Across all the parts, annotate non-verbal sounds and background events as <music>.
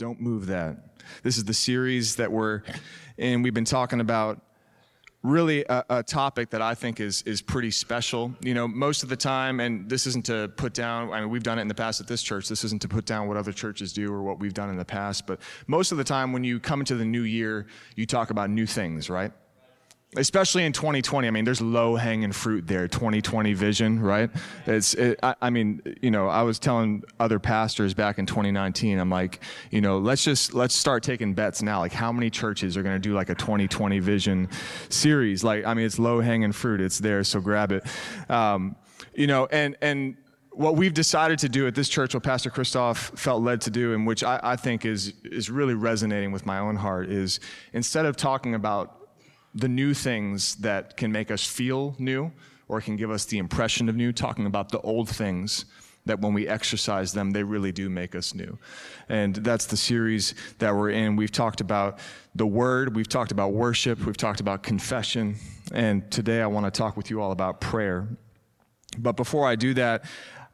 Don't move that. This is the series that we're in. We've been talking about really a, a, topic that I think is is pretty special. You know, most of the time, and this isn't to put down. I mean, we've done it in the past at this church. This isn't to put down what other churches do or what we've done in the past. But most of the time, when you come into the new year, you talk about new things, right? Especially in 2020 i mean there's low hanging fruit there 2020 vision right? It's it, I, I, mean you know i was telling other pastors back in 2019 i'm like you know let's just let's start taking bets now. Like how many churches are going to do like a 2020 vision series? Like i mean it's low hanging fruit. It's there so grab it. Um, you know and and what we've decided to do at this church, what Pastor Christoph felt led to do, and which I, I think is is really resonating with my own heart, is instead of talking about the new things that can make us feel new or can give us the impression of new, talking about the old things that when we exercise them, they really do make us new. And that's the series that we're in. We've talked about the word, we've talked about worship, we've talked about confession, and today I want to talk with you all about prayer. But before I do that,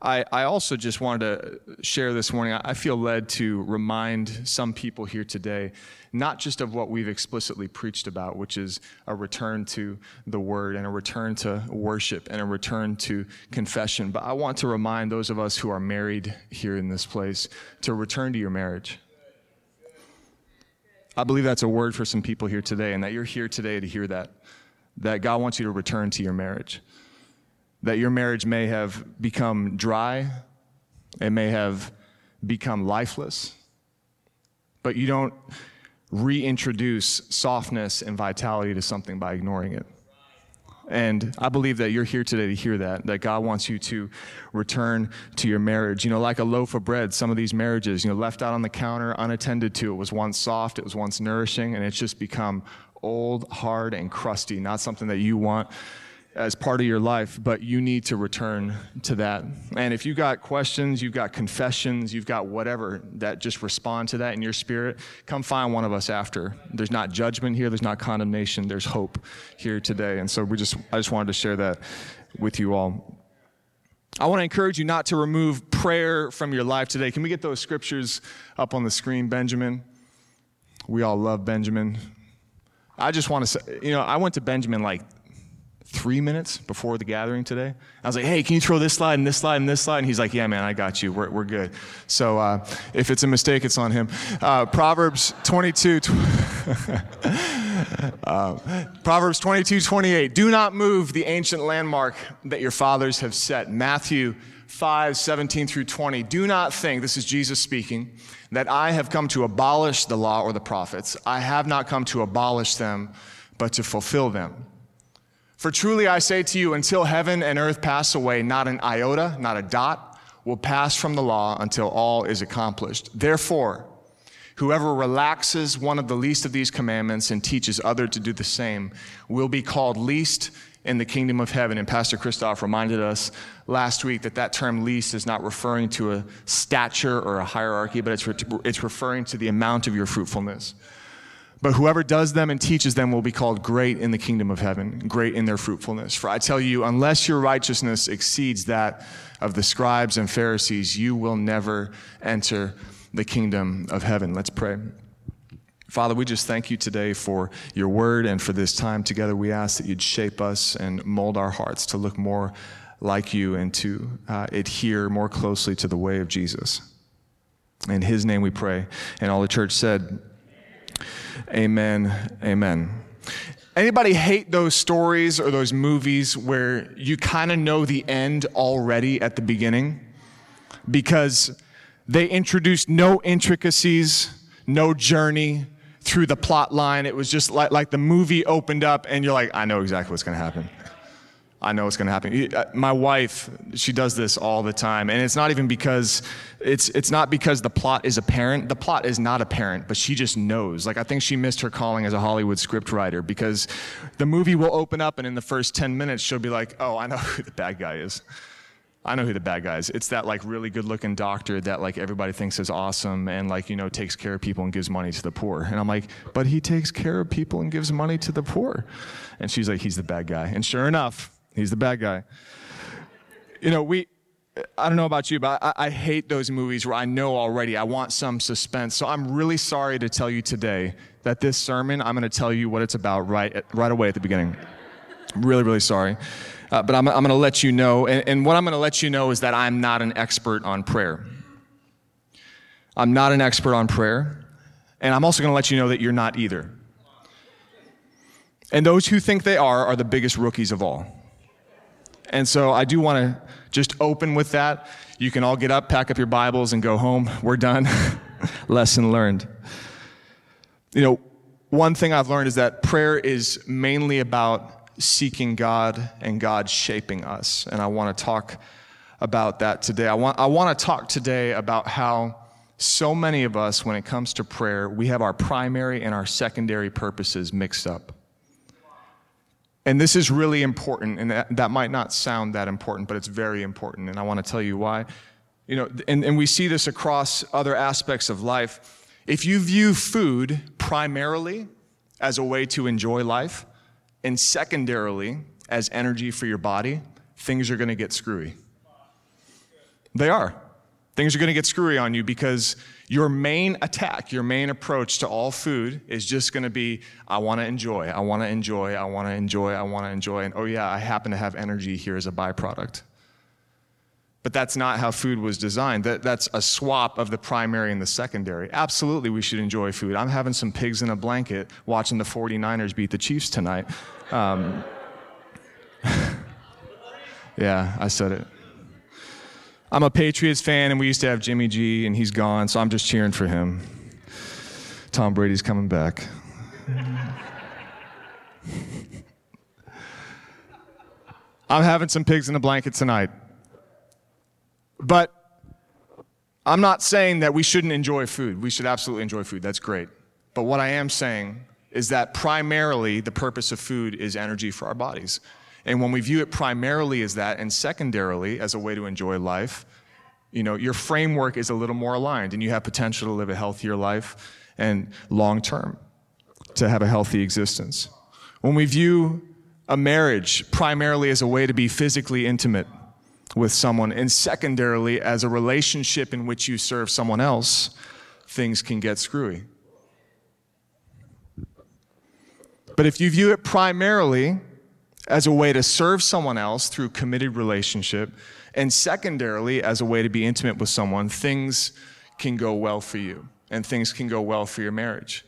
I, I also just wanted to share this morning. I feel led to remind some people here today, not just of what we've explicitly preached about, which is a return to the word and a return to worship and a return to confession, but I want to remind those of us who are married here in this place to return to your marriage. I believe that's a word for some people here today, and that you're here today to hear that. That God wants you to return to your marriage that your marriage may have become dry, it may have become lifeless, but you don't reintroduce softness and vitality to something by ignoring it. And I believe that you're here today to hear that, that God wants you to return to your marriage. You know, like a loaf of bread, some of these marriages, you know, left out on the counter, unattended to, it was once soft, it was once nourishing, and it's just become old, hard, and crusty, not something that you want as part of your life, but you need to return to that. And if you've got questions, you've got confessions, you've got whatever that just respond to that in your spirit, come find one of us after. There's not judgment here, there's not condemnation, there's hope here today. And so we just I just wanted to share that with you all. I want to encourage you not to remove prayer from your life today. Can we get those scriptures up on the screen, Benjamin? We all love Benjamin. I just want to say, you know, I went to Benjamin like three minutes before the gathering today. I was like, hey, can you throw this slide and this slide and this slide? And he's like, yeah, man, I got you. We're, we're good. So uh, if it's a mistake, it's on him. Uh, Proverbs 22. <laughs> uh, Proverbs 22, 28. Do not move the ancient landmark that your fathers have set. Matthew 5, 17 through 20. Do not think, this is Jesus speaking, that I have come to abolish the law or the prophets. I have not come to abolish them, but to fulfill them. For truly I say to you, until heaven and earth pass away, not an iota, not a dot, will pass from the law until all is accomplished. Therefore, whoever relaxes one of the least of these commandments and teaches other to do the same will be called least in the kingdom of heaven. And Pastor Christoph reminded us last week that that term least is not referring to a stature or a hierarchy, but it's, re- it's referring to the amount of your fruitfulness. But whoever does them and teaches them will be called great in the kingdom of heaven, great in their fruitfulness. For I tell you, unless your righteousness exceeds that of the scribes and Pharisees, you will never enter the kingdom of heaven. Let's pray. Father, we just thank you today for your word and for this time together. We ask that you'd shape us and mold our hearts to look more like you and to uh, adhere more closely to the way of Jesus. In his name we pray. And all the church said, Amen. Amen. Anybody hate those stories or those movies where you kind of know the end already at the beginning? Because they introduced no intricacies, no journey through the plot line. It was just like, like the movie opened up and you're like, I know exactly what's going to happen. I know what's going to happen. Uh, my wife, she does this all the time, and it's not even because it's it's not because the plot is apparent. The plot is not apparent, but she just knows. Like I think she missed her calling as a Hollywood scriptwriter because the movie will open up, and in the first ten minutes, she'll be like, "Oh, I know <laughs> who the bad guy is. I know who the bad guy is. It's that like really good-looking doctor that like everybody thinks is awesome and like you know takes care of people and gives money to the poor." And I'm like, "But he takes care of people and gives money to the poor," and she's like, "He's the bad guy." And sure enough He's the bad guy. You know, we, I don't know about you, but I, I, hate those movies where I know already I want some suspense. So I'm really sorry to tell you today that this sermon, I'm going to tell you what it's about right, right away at the beginning. really, really sorry. Uh, but I'm, I'm going to let you know. And, and what I'm going to let you know is that I'm not an expert on prayer. I'm not an expert on prayer. And I'm also going to let you know that you're not either. And those who think they are are the biggest rookies of all. And so I do want to just open with that. You can all get up, pack up your Bibles, and go home. We're done. <laughs> Lesson learned. You know, one thing I've learned is that prayer is mainly about seeking God and God shaping us. And I want to talk about that today. I want, I want to talk today about how so many of us, when it comes to prayer, we have our primary and our secondary purposes mixed up. And this is really important, and that, that might not sound that important, but it's very important, and I want to tell you why. You know, and, and we see this across other aspects of life. If you view food primarily as a way to enjoy life, and secondarily as energy for your body, things are going to get screwy. They are. Things are going to get screwy on you because your main attack, your main approach to all food is just going to be I want to enjoy, I want to enjoy, I want to enjoy, I want to enjoy. And oh, yeah, I happen to have energy here as a byproduct. But that's not how food was designed. That, that's a swap of the primary and the secondary. Absolutely, we should enjoy food. I'm having some pigs in a blanket watching the 49ers beat the Chiefs tonight. Um, <laughs> yeah, I said it. I'm a Patriots fan, and we used to have Jimmy G, and he's gone, so I'm just cheering for him. Tom Brady's coming back. <laughs> I'm having some pigs in a blanket tonight. But I'm not saying that we shouldn't enjoy food. We should absolutely enjoy food. That's great. But what I am saying is that primarily the purpose of food is energy for our bodies. And when we view it primarily as that and secondarily as a way to enjoy life, you know, your framework is a little more aligned and you have potential to live a healthier life and long term to have a healthy existence. When we view a marriage primarily as a way to be physically intimate with someone and secondarily as a relationship in which you serve someone else, things can get screwy. But if you view it primarily as a way to serve someone else through committed relationship, and secondarily, as a way to be intimate with someone, things can go well for you and things can go well for your marriage.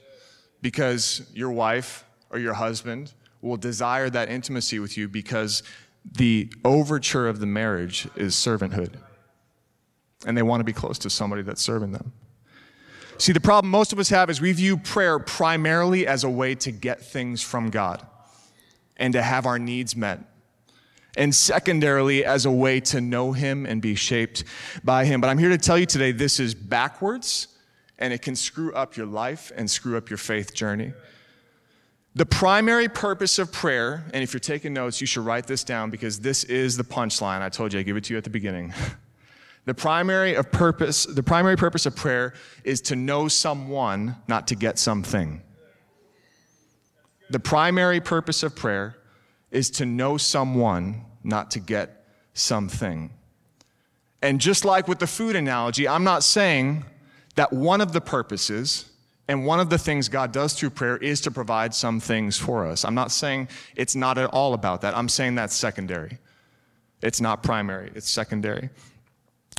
Because your wife or your husband will desire that intimacy with you because the overture of the marriage is servanthood. And they want to be close to somebody that's serving them. See, the problem most of us have is we view prayer primarily as a way to get things from God and to have our needs met. And secondarily, as a way to know Him and be shaped by Him. But I'm here to tell you today this is backwards and it can screw up your life and screw up your faith journey. The primary purpose of prayer, and if you're taking notes, you should write this down because this is the punchline. I told you, I give it to you at the beginning. <laughs> the primary of purpose, the primary purpose of prayer is to know someone, not to get something. The primary purpose of prayer is to know someone, not to get something. And just like with the food analogy, I'm not saying that one of the purposes and one of the things God does through prayer is to provide some things for us. I'm not saying it's not at all about that. I'm saying that's secondary. It's not primary, it's secondary.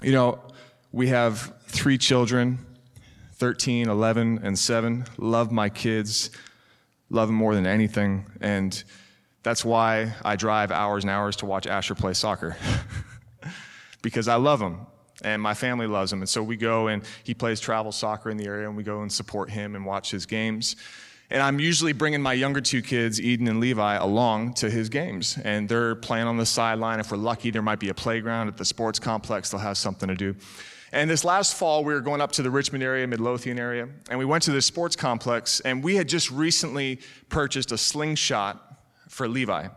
You know, we have three children 13, 11, and 7. Love my kids love him more than anything. And that's why I drive hours and hours to watch Asher play soccer. <laughs> because I love him and my family loves him. And so we go and he plays travel soccer in the area and we go and support him and watch his games. And I'm usually bringing my younger two kids, Eden and Levi, along to his games. And they're playing on the sideline. If we're lucky, there might be a playground at the sports complex. They'll have something to do. And this last fall, we were going up to the Richmond area, Midlothian area, and we went to this sports complex, and we had just recently purchased a slingshot for Levi,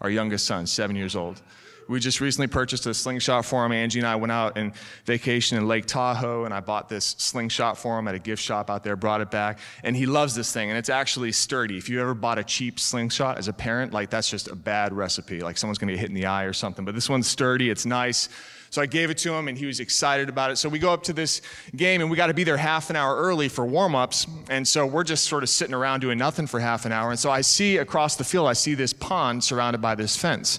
our youngest son, seven years old. We just recently purchased a slingshot for him. Angie and I went out and vacation in Lake Tahoe, and I bought this slingshot for him at a gift shop out there, brought it back, and he loves this thing, and it's actually sturdy. If you ever bought a cheap slingshot as a parent, like that's just a bad recipe. Like someone's gonna get hit in the eye or something. But this one's sturdy, it's nice. So I gave it to him and he was excited about it. So we go up to this game and we got to be there half an hour early for warm ups. And so we're just sort of sitting around doing nothing for half an hour. And so I see across the field, I see this pond surrounded by this fence.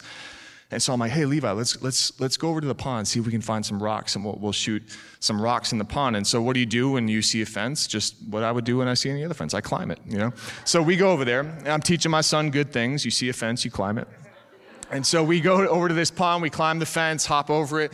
And so I'm like, hey, Levi, let's, let's, let's go over to the pond, see if we can find some rocks, and we'll, we'll shoot some rocks in the pond. And so what do you do when you see a fence? Just what I would do when I see any other fence. I climb it, you know? So we go over there, and I'm teaching my son good things. You see a fence, you climb it. And so we go over to this pond, we climb the fence, hop over it,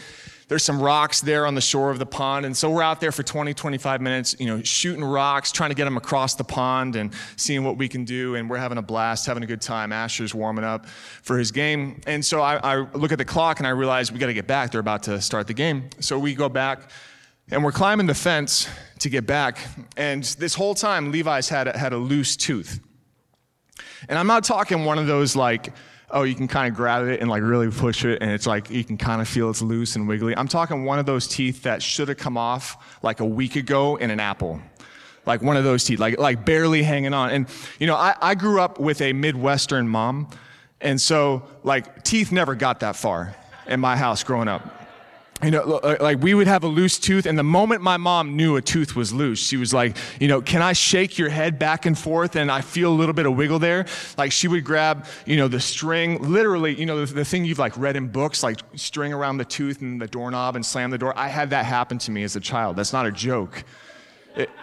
there's some rocks there on the shore of the pond. And so we're out there for 20, 25 minutes, you know, shooting rocks, trying to get them across the pond and seeing what we can do. And we're having a blast, having a good time. Asher's warming up for his game. And so I, I look at the clock and I realize we got to get back. They're about to start the game. So we go back and we're climbing the fence to get back. And this whole time, Levi's had a, had a loose tooth. And I'm not talking one of those like, oh, you can kind of grab it and like really push it, and it's like you can kind of feel it's loose and wiggly. I'm talking one of those teeth that should have come off like a week ago in an apple. Like one of those teeth, like, like barely hanging on. And, you know, I, I grew up with a Midwestern mom, and so like teeth never got that far in my house growing up you know, uh, like we would have a loose tooth, and the moment my mom knew a tooth was loose, she was like, you know, can I shake your head back and forth and I feel a little bit of wiggle there? Like she would grab, you know, the string, literally, you know, the, the thing you've like read in books, like string around the tooth and the doorknob and slam the door. I had that happen to me as a child. That's not a joke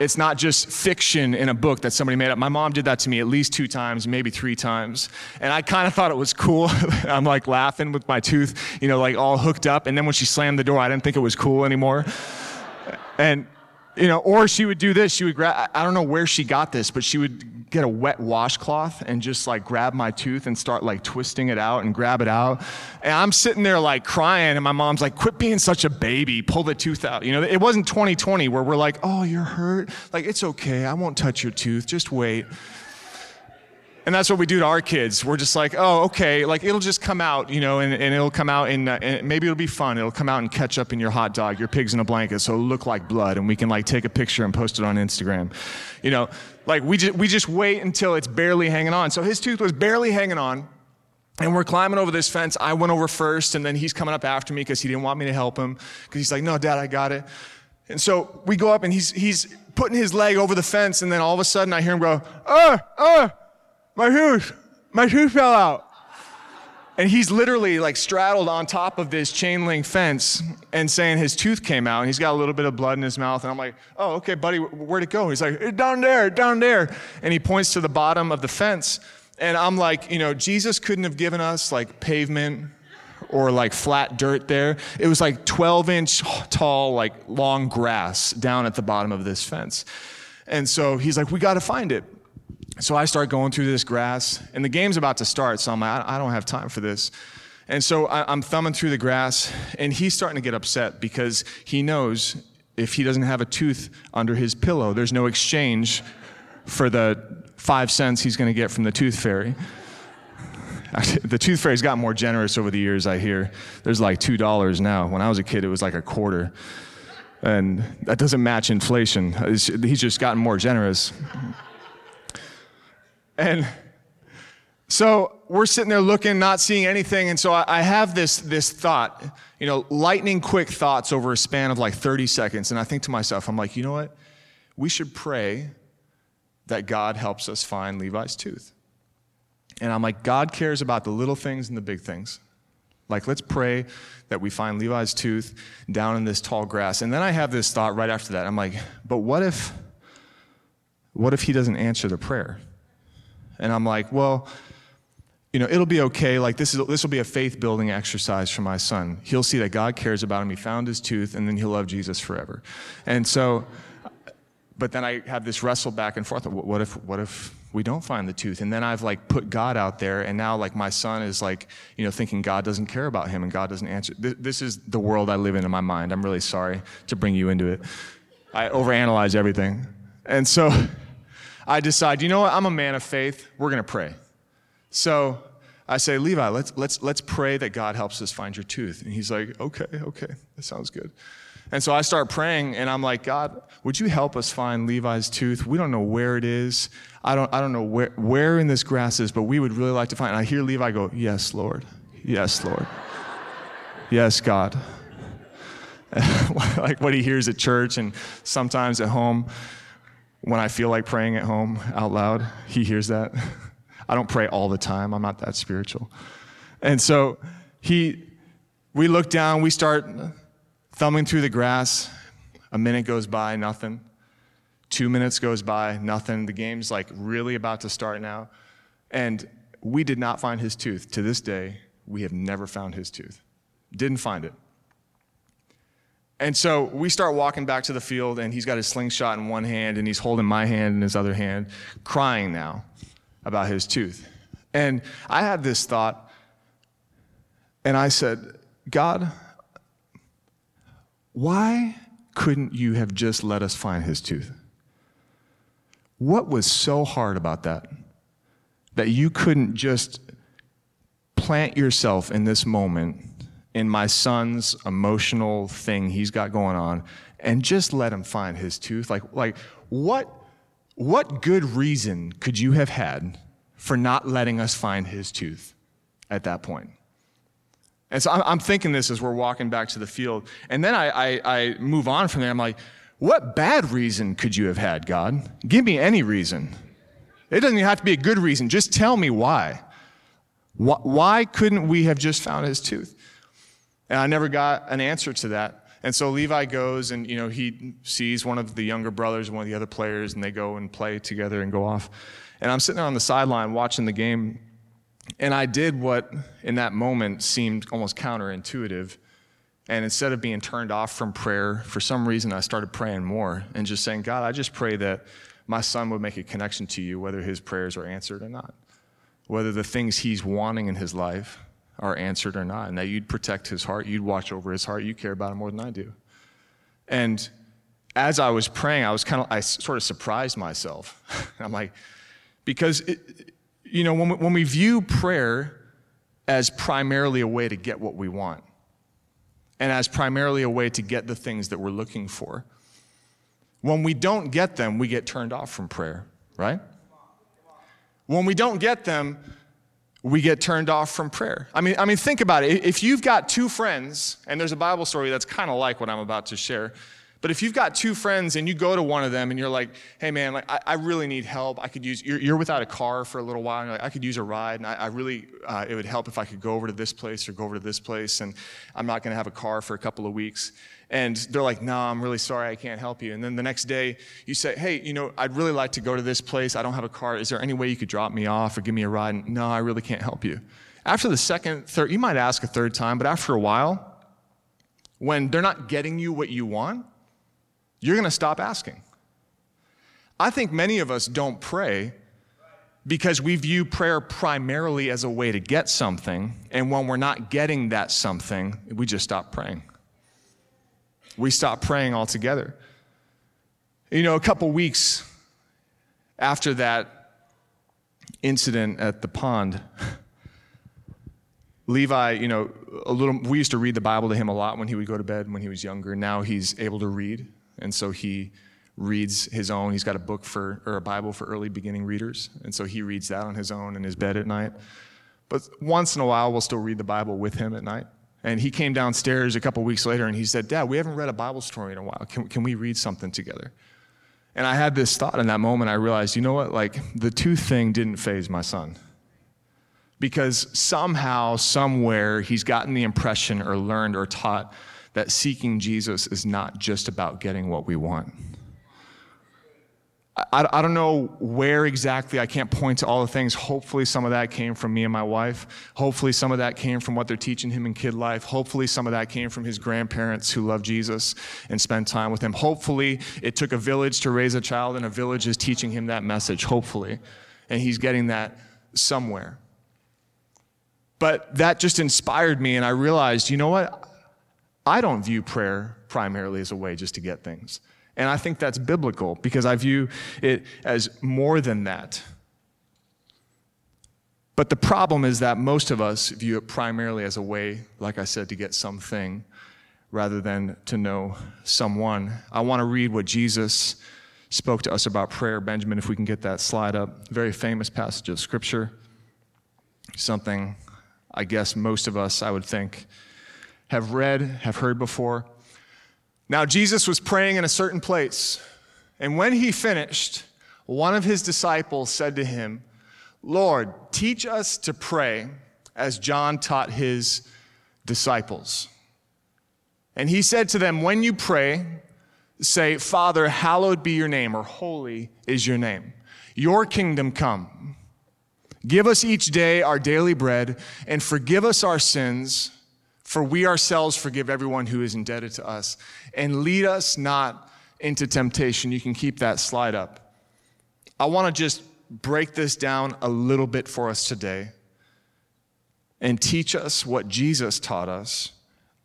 it's not just fiction in a book that somebody made up. My mom did that to me at least two times, maybe three times. And I kind of thought it was cool. <laughs> I'm like laughing with my tooth, you know, like all hooked up. And then when she slammed the door, I didn't think it was cool anymore. And, you know, or she would do this. She would grab, I don't know where she got this, but she would get a wet washcloth and just like grab my tooth and start like twisting it out and grab it out. And I'm sitting there like crying, and my mom's like, quit being such a baby, pull the tooth out. You know, it wasn't 2020 where we're like, oh, you're hurt. Like, it's okay, I won't touch your tooth, just wait. And that's what we do to our kids. We're just like, oh, okay, like it'll just come out, you know, and, and it'll come out and, uh, and maybe it'll be fun. It'll come out and catch up in your hot dog, your pigs in a blanket, so it'll look like blood, and we can like take a picture and post it on Instagram. You know, like we just, we just wait until it's barely hanging on. So his tooth was barely hanging on. And we're climbing over this fence. I went over first, and then he's coming up after me because he didn't want me to help him. Because he's like, no, dad, I got it. And so we go up, and he's, he's putting his leg over the fence, and then all of a sudden I hear him go, oh, oh, my tooth, my tooth fell out. And he's literally like straddled on top of this chain link fence and saying his tooth came out and he's got a little bit of blood in his mouth. And I'm like, oh, okay, buddy, where'd it go? He's like, down there, down there. And he points to the bottom of the fence. And I'm like, you know, Jesus couldn't have given us like pavement or like flat dirt there. It was like 12 inch tall, like long grass down at the bottom of this fence. And so he's like, we got to find it so I start going through this grass, and the game's about to start, so I'm like, I don't have time for this. And so I'm thumbing through the grass, and he's starting to get upset because he knows if he doesn't have a tooth under his pillow, there's no exchange for the five cents he's going to get from the tooth fairy. <laughs> The tooth fairy's got more generous over the years, I hear. There's like $2 now. When I was a kid, it was like a quarter. And that doesn't match inflation. He's just gotten more generous. And so we're sitting there looking, not seeing anything. And so I, I have this, this thought, you know, lightning quick thoughts over a span of like 30 seconds. And I think to myself, I'm like, you know what? We should pray that God helps us find Levi's tooth. And I'm like, God cares about the little things and the big things. Like, let's pray that we find Levi's tooth down in this tall grass. And then I have this thought right after that. I'm like, but what if, what if he doesn't answer the prayer? And I'm like, well, you know, it'll be okay. Like this is this will be a faith building exercise for my son. He'll see that God cares about him. He found his tooth, and then he'll love Jesus forever. And so, but then I have this wrestle back and forth. What if what if we don't find the tooth? And then I've like put God out there, and now like my son is like, you know, thinking God doesn't care about him and God doesn't answer. This is the world I live in in my mind. I'm really sorry to bring you into it. I overanalyze everything, and so. <laughs> I decide, you know what, I'm a man of faith. We're going to pray. So I say, Levi, let's, let's, let's pray that God helps us find your tooth. And he's like, okay, okay, that sounds good. And so I start praying, and I'm like, God, would you help us find Levi's tooth? We don't know where it is. I don't, I don't know where, where in this grass is, but we would really like to find it. And I hear Levi go, Yes, Lord. Yes, Lord. yes, God. <laughs> like what he hears at church and sometimes at home when I feel like praying at home out loud. He hears that. <laughs> I don't pray all the time, I'm not that spiritual. And so he, we look down, we start thumbing through the grass. A minute goes by, nothing. Two minutes goes by, nothing. The game's like really about to start now. And we did not find his tooth. To this day, we have never found his tooth. Didn't find it. And so we start walking back to the field, and he's got his slingshot in one hand, and he's holding my hand in his other hand, crying now about his tooth. And I had this thought, and I said, God, why couldn't you have just let us find his tooth? What was so hard about that? That you couldn't just plant yourself in this moment in my son's emotional thing he's got going on and just let him find his tooth. Like like what what good reason could you have had for not letting us find his tooth at that point? And so i'm, thinking this as we're walking back to the field. And then I, I, I move on from there. I'm like what bad reason could you have had god? Give me any reason. It doesn't even have to be a good reason. Just tell me why. Why couldn't we have just found his tooth and I never got an answer to that. And so Levi goes and, you know, he sees one of the younger brothers, one of the other players, and they go and play together and go off. And I'm sitting there on the sideline watching the game, and I did what in that moment seemed almost counterintuitive. And instead of being turned off from prayer, for some reason I started praying more and just saying, God, I just pray that my son would make a connection to you, whether his prayers are answered or not, whether the things he's wanting in his life are answered or not, and that you'd protect his heart, you'd watch over his heart, you care about him more than I do. And as I was praying, I was kind of, I sort of surprised myself. <laughs> I'm like, because, it, you know, when we, when we view prayer as primarily a way to get what we want, and as primarily a way to get the things that we're looking for, when we don't get them, we get turned off from prayer, right? When we don't get them, we get turned off from prayer. I mean, I mean, think about it. If you've got two friends, and there's a Bible story that's kind of like what I'm about to share, but if you've got two friends and you go to one of them and you're like, hey man, like I, I really need help. I could use, you're, you're, without a car for a little while. And like, I could use a ride and I, I really, uh, it would help if I could go over to this place or go over to this place. And I'm not going to have a car for a couple of weeks. And they're like, no, I'm really sorry, I can't help you. And then the next day you say, hey, you know, I'd really like to go to this place. I don't have a car. Is there any way you could drop me off or give me a ride? And, no, I really can't help you. After the second, third, you might ask a third time, but after a while, when they're not getting you what you want, you're going to stop asking. I think many of us don't pray because we view prayer primarily as a way to get something, and when we're not getting that something, we just stop praying. We stop praying altogether. You know, a couple weeks after that incident at the pond, <laughs> Levi, you know, a little, we used to read the Bible to him a lot when he would go to bed when he was younger. Now he's able to read. And so he reads his own. He's got a book for, or a Bible for early beginning readers. And so he reads that on his own in his bed at night. But once in a while, we'll still read the Bible with him at night. And he came downstairs a couple weeks later and he said, Dad, we haven't read a Bible story in a while. Can, can we read something together? And I had this thought in that moment. I realized, you know what? Like, the tooth thing didn't faze my son. Because somehow, somewhere, he's gotten the impression or learned or taught that seeking Jesus is not just about getting what we want. I, I, don't know where exactly, I can't point to all the things. Hopefully, some of that came from me and my wife. Hopefully, some of that came from what they're teaching him in kid life. Hopefully, some of that came from his grandparents who love Jesus and spend time with him. Hopefully, it took a village to raise a child, and a village is teaching him that message, hopefully. And he's getting that somewhere. But that just inspired me, and I realized, you know what? I don't view prayer primarily as a way just to get things. And I think that's biblical because I view it as more than that. But the problem is that most of us view it primarily as a way, like I said, to get something rather than to know someone. I want to read what Jesus spoke to us about prayer. Benjamin, if we can get that slide up. Very famous passage of Scripture. Something I guess most of us, I would think, have read, have heard before. Now, Jesus was praying in a certain place, and when he finished, one of his disciples said to him, Lord, teach us to pray as John taught his disciples. And he said to them, When you pray, say, Father, hallowed be your name, or holy is your name. Your kingdom come. Give us each day our daily bread, and forgive us our sins, for we ourselves forgive everyone who is indebted to us. And lead us not into temptation. You can keep that slide up. I want to just break this down a little bit for us today and teach us what Jesus taught us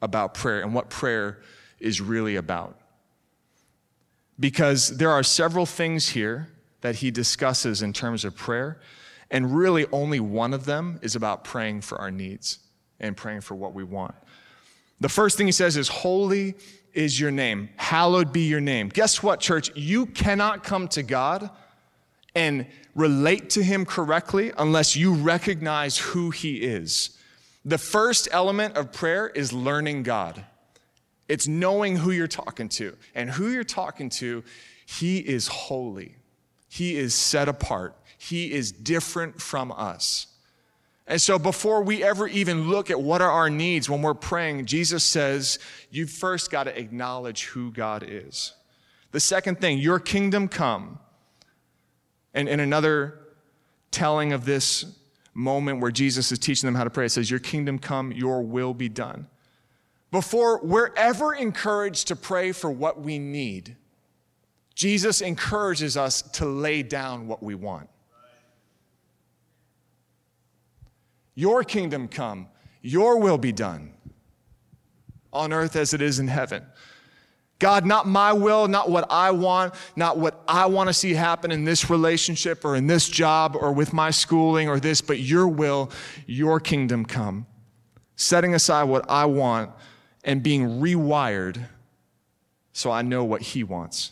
about prayer and what prayer is really about. Because there are several things here that he discusses in terms of prayer, and really only one of them is about praying for our needs and praying for what we want. The first thing he says is, Holy is your name, hallowed be your name. Guess what, church? You cannot come to God and relate to him correctly unless you recognize who he is. The first element of prayer is learning God. It's knowing who you're talking to. And who you're talking to, he is holy. He is set apart. He is different from us. And so, before we ever even look at what are our needs when we're praying, Jesus says, you first got to acknowledge who God is. The second thing, your kingdom come. And in another telling of this moment where Jesus is teaching them how to pray, it says, Your kingdom come, your will be done. Before we're ever encouraged to pray for what we need, Jesus encourages us to lay down what we want. Your kingdom come, your will be done on earth as it is in heaven. God, not my will, not what I want, not what I want to see happen in this relationship or in this job or with my schooling or this, but your will, your kingdom come. Setting aside what I want and being rewired so I know what He wants.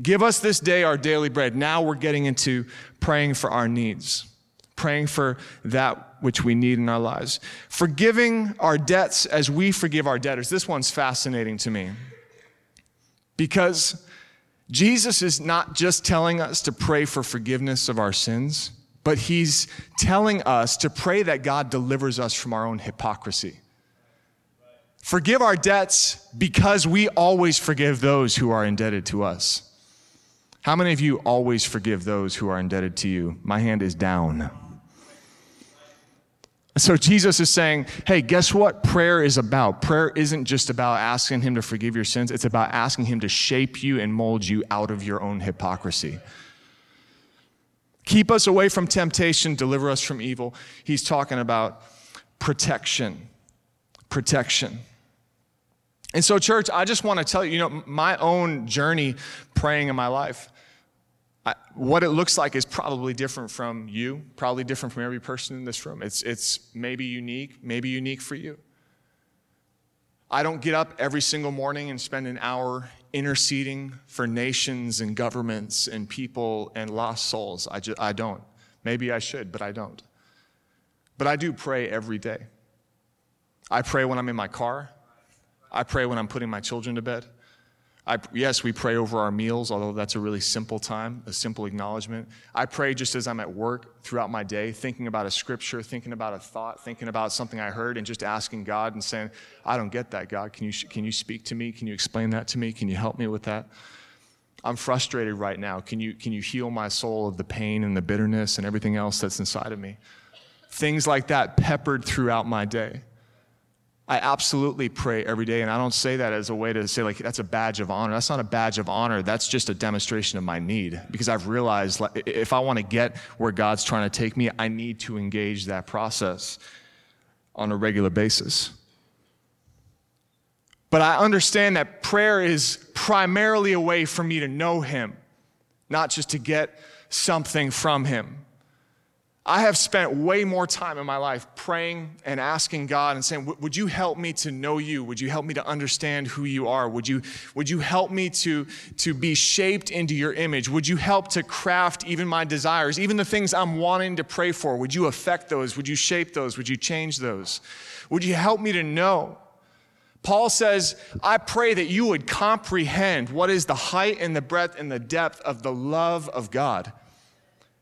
Give us this day our daily bread. Now we're getting into praying for our needs, praying for that which we need in our lives. Forgiving our debts as we forgive our debtors. This one's fascinating to me. Because Jesus is not just telling us to pray for forgiveness of our sins, but he's telling us to pray that God delivers us from our own hypocrisy. Forgive our debts because we always forgive those who are indebted to us. How many of you always forgive those who are indebted to you? My hand is down. So Jesus is saying, hey, guess what prayer is about? Prayer isn't just about asking Him to forgive your sins, it's about asking Him to shape you and mold you out of your own hypocrisy. Keep us away from temptation, deliver us from evil. He's talking about protection. Protection. And so, church, I just want to tell you, you know, my own journey praying in my life. What it looks like is probably different from you, probably different from every person in this room. It's, it's maybe unique, maybe unique for you. I don't get up every single morning and spend an hour interceding for nations and governments and people and lost souls. I, just, I don't. Maybe I should, but I don't. But I do pray every day. I pray when I'm in my car. I pray when I'm putting my children to bed. I, yes, we pray over our meals, although that's a really simple time, a simple acknowledgement. I pray just as I'm at work throughout my day, thinking about a scripture, thinking about a thought, thinking about something I heard, and just asking God and saying, I don't get that, God. Can you, can you speak to me? Can you explain that to me? Can you help me with that? I'm frustrated right now. Can you, can you heal my soul of the pain and the bitterness and everything else that's inside of me? Things like that peppered throughout my day. I absolutely pray every day. And I don't say that as a way to say, like, that's a badge of honor. That's not a badge of honor. That's just a demonstration of my need. Because I've realized like, if I want to get where God's trying to take me, I need to engage that process on a regular basis. But I understand that prayer is primarily a way for me to know Him, not just to get something from Him. I have spent way more time in my life praying and asking God and saying, Would you help me to know you? Would you help me to understand who you are? Would you, would you help me to, to be shaped into your image? Would you help to craft even my desires, even the things I'm wanting to pray for? Would you affect those? Would you shape those? Would you change those? Would you help me to know? Paul says, I pray that you would comprehend what is the height and the breadth and the depth of the love of God.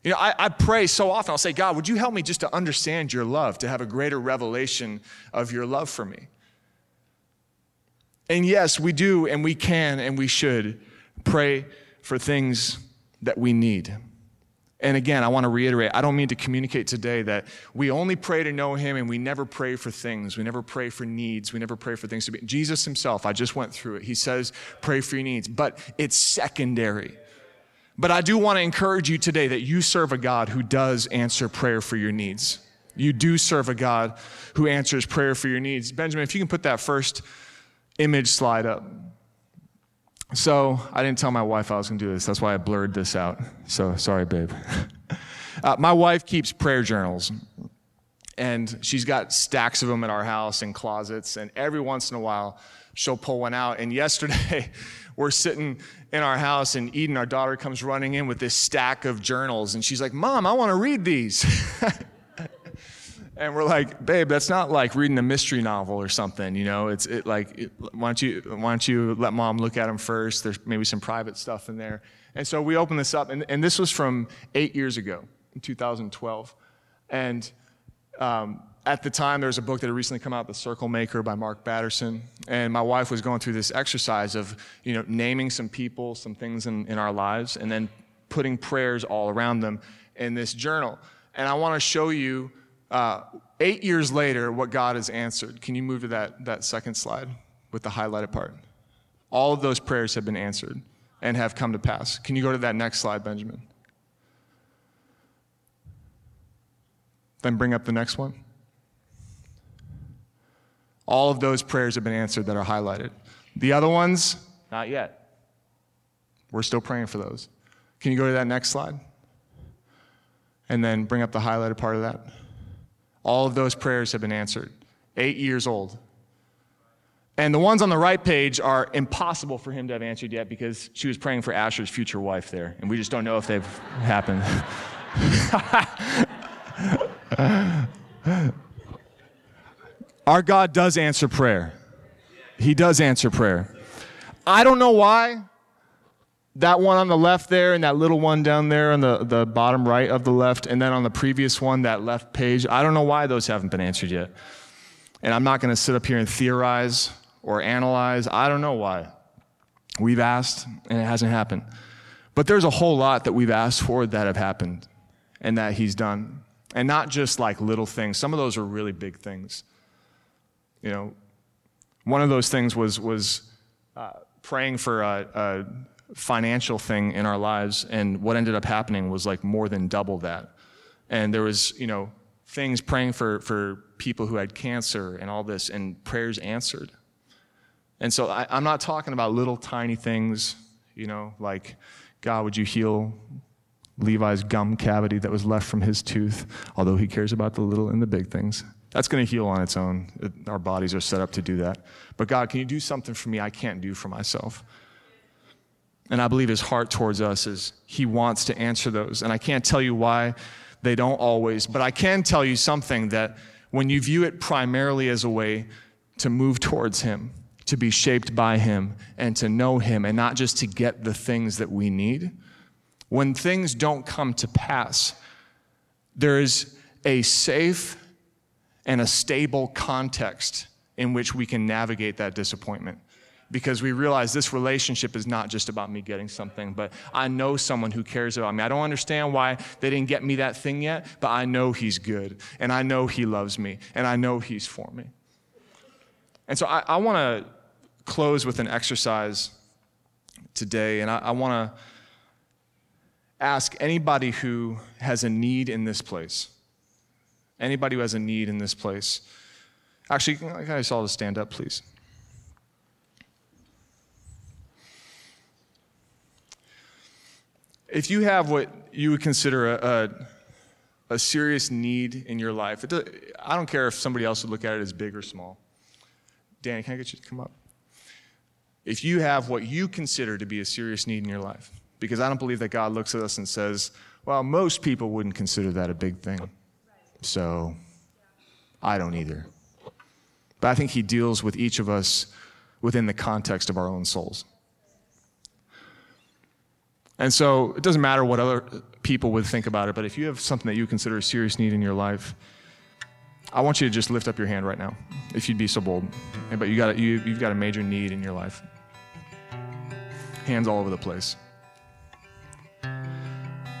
You know, I, I, pray so often, I'll say, God, would you help me just to understand your love, to have a greater revelation of your love for me? And yes, we do, and we can, and we should pray for things that we need. And again, I want to reiterate I don't mean to communicate today that we only pray to know Him and we never pray for things. We never pray for needs. We never pray for things to be. Jesus Himself, I just went through it. He says, pray for your needs, but it's secondary. But I do want to encourage you today that you serve a God who does answer prayer for your needs. You do serve a God who answers prayer for your needs. Benjamin, if you can put that first image slide up. So I didn't tell my wife I was going to do this. That's why I blurred this out. So sorry, babe. <laughs> Uh, my wife keeps prayer journals, and she's got stacks of them at our house in closets. And every once in a while, she'll pull one out. And <laughs> yesterday, we're sitting in our house, and Eden, our daughter, comes running in with this stack of journals, and she's like, "Mom, I want to read these." <laughs> and we're like, babe, that's not like reading a mystery novel or something, you know. It's it like, it, why don't you why don't you let mom look at them first? There's maybe some private stuff in there. And so we opened this up, and, and this was from eight years ago, in 2012, and um, at the time there was a book that had recently come out, The Circle Maker by Mark Batterson, and my wife was going through this exercise of you know naming some people, some things in, in our lives, and then putting prayers all around them in this journal. And I want to show you uh, eight years later, what God has answered. Can you move to that, that second slide with the highlighted part? All of those prayers have been answered and have come to pass. Can you go to that next slide, Benjamin? Then bring up the next one. All of those prayers have been answered that are highlighted. The other ones, not yet. We're still praying for those. Can you go to that next slide? And then bring up the highlighted part of that. All of those prayers have been answered. Eight years old. And the ones on the right page are impossible for him to have answered yet because she was praying for Asher's future wife there. And we just don't know if they've happened. <laughs> Our God does answer prayer. He does answer prayer. I don't know why that one on the left there and that little one down there on the, the bottom right of the left, and then on the previous one, that left page, I don't know why those haven't been answered yet. And I'm not going to sit up here and theorize or analyze. I don't know why. We've asked and it hasn't happened. But there's a whole lot that we've asked for that have happened and that He's done. And not just like little things, some of those are really big things. You know, one of those things was, was uh, praying for a, a financial thing in our lives, and what ended up happening was like more than double that. And there was, you know, things praying for, for people who had cancer and all this, and prayers answered. And so I, I'm not talking about little tiny things, you know, like, God, would you heal Levi's gum cavity that was left from his tooth, although he cares about the little and the big things. That's going to heal on its own. It, our bodies are set up to do that. But God, can you do something for me I can't do for myself? And I believe his heart towards us is he wants to answer those. And I can't tell you why they don't always, but I can tell you something that when you view it primarily as a way to move towards him, to be shaped by him, and to know him, and not just to get the things that we need, when things don't come to pass, there is a safe and a stable context in which we can navigate that disappointment because we realize this relationship is not just about me getting something, but I know someone who cares about me. I don't understand why they didn't get me that thing yet, but I know He's good, and I know He loves me, and I know He's for me. And so I, I want to close with an exercise today, and I, I want to ask anybody who has a need in this place, anybody who has a need in this place. Actually, can I guys all to stand up, please? If you have what you would consider a, a, a serious need in your life, does, I don't care if somebody else would look at it as big or small. Danny, can I get you to come up? If you have what you consider to be a serious need in your life, because I don't believe that God looks at us and says, well, most people wouldn't consider that a big thing. So I don't either. but I think he deals with each of us within the context of our own souls. And so it doesn't matter what other people would think about it, but if you have something that you consider a serious need in your life, I want you to just lift up your hand right now, if you'd be so bold. But you got you, you've got a major need in your life. Hands all over the place.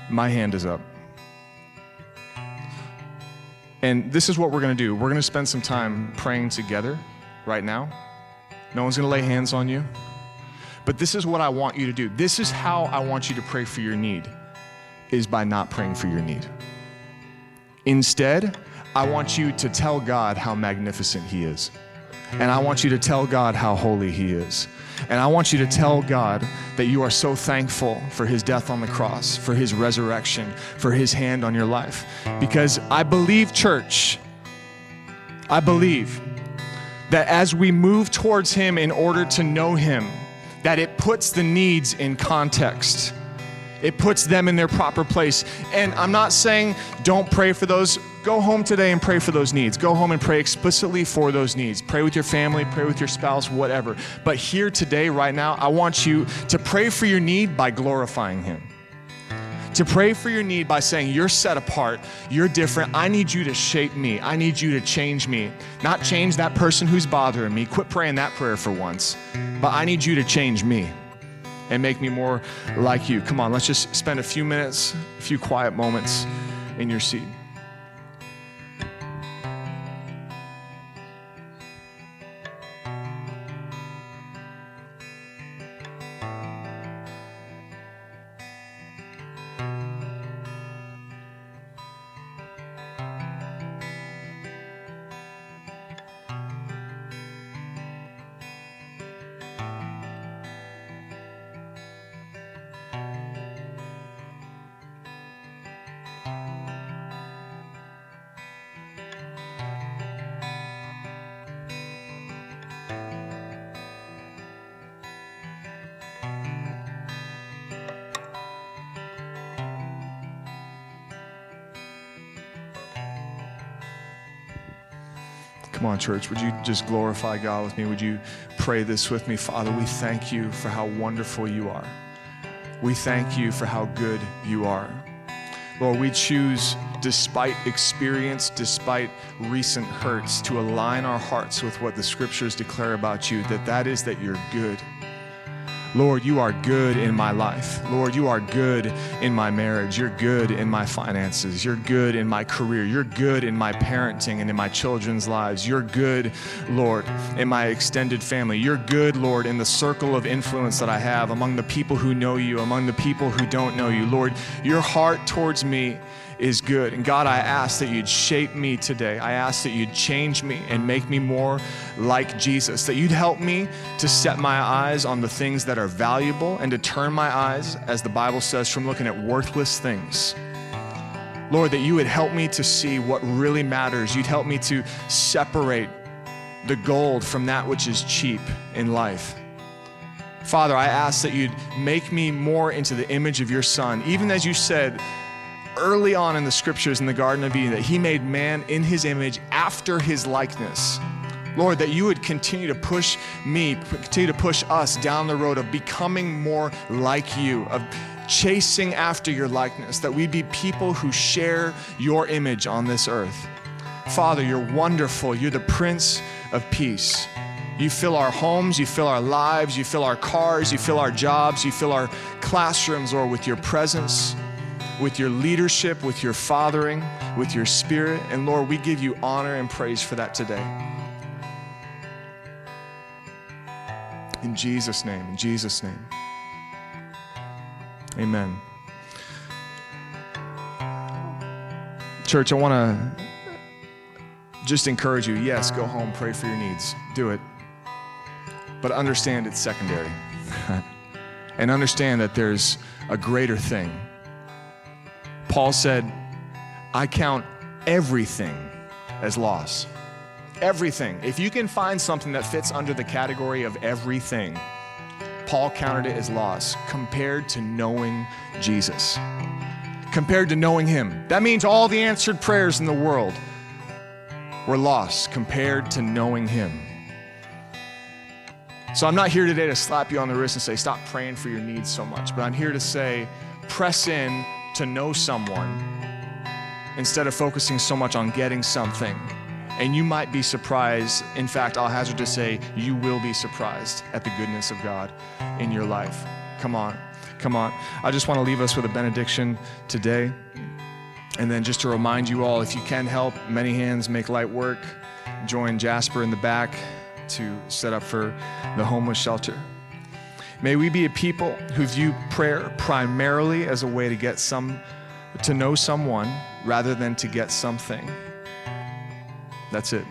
My hand is up. And this is what we're going to do. We're going to spend some time praying together right now. No one's going to lay hands on you. But this is what I want you to do. This is how I want you to pray for your need is by not praying for your need. Instead, I want you to tell God how magnificent he is. And I want you to tell God how holy he is. And I want you to tell God that you are so thankful for his death on the cross, for his resurrection, for his hand on your life. Because I believe, church, I believe that as we move towards him in order to know him, that it puts the needs in context. It puts them in their proper place. And I'm not saying don't pray for those. Go home today and pray for those needs. Go home and pray explicitly for those needs. Pray with your family, pray with your spouse, whatever. But here today, right now, I want you to pray for your need by glorifying Him to pray for your need by saying, You're set apart, you're different. I need you to shape me, I need you to change me. Not change that person who's bothering me. Quit praying that prayer for once, but I need you to change me and make me more like you. Come on, let's just spend a few minutes, a few quiet moments in your seat. Church, would you just glorify God with me? Would you pray this with me? Father, we thank you for how wonderful you are. We thank you for how good you are. Lord, we choose, despite experience, despite recent hurts, to align our hearts with what the scriptures declare about you that that is that you're good Lord, you are good in my life. Lord, you are good in my marriage. You're good in my finances. You're good in my career. You're good in my parenting and in my children's lives. You're good, Lord, in my extended family. You're good, Lord, in the circle of influence that I have among the people who know you, among the people who don't know you. Lord, your heart towards me is good. And God, I ask that you'd shape me today. I ask that you'd change me and make me more like Jesus, that you'd help me to set my eyes on the things that are valuable and to turn my eyes, as the Bible says, from looking at worthless things. Lord, that you would help me to see what really matters. You'd help me to separate the gold from that which is cheap in life. Father, I ask that you'd make me more into the image of your Son, even as you said, early on in the scriptures in the Garden of Eden that He made man in His image after His likeness. Lord, that you would continue to push me, continue to push us down the road of becoming more like you, of chasing after your likeness, that we be people who share your image on this earth. Father, you're wonderful. You're the Prince of Peace. You fill our homes, you fill our lives, you fill our cars, you fill our jobs, you fill our classrooms, Lord, with your presence with your leadership, with your fathering, with your spirit. And Lord, we give you honor and praise for that today. In Jesus' name, in Jesus' name. Amen. Church, I want to just encourage you yes, go home, pray for your needs, do it. But understand it's secondary. <laughs> and understand that there's a greater thing Paul said, I count everything as loss. Everything. If you can find something that fits under the category of everything, Paul counted it as loss compared to knowing Jesus. Compared to knowing Him. That means all the answered prayers in the world. we're lost compared to knowing Him. So I'm not here today to slap you on the wrist and say, stop praying for your needs so much, but I'm here to say, press in to know someone instead of focusing so much on getting something. And you might be surprised. In fact, I'll hazard to say, you will be surprised at the goodness of God in your life. Come on, come on. I just want to leave us with a benediction today. And then just to remind you all, if you can help, many hands make light work. Join Jasper in the back to set up for the homeless shelter. May we be a people who view prayer primarily as a way to get some to know someone rather than to get something. That's it.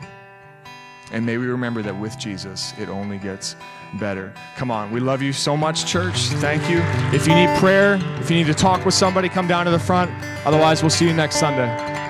And may we remember that with Jesus, it only gets better. Come on. We love you so much, church. Thank you. If you need prayer, if you need to talk with somebody, come down to the front. Otherwise, we'll see you next Sunday.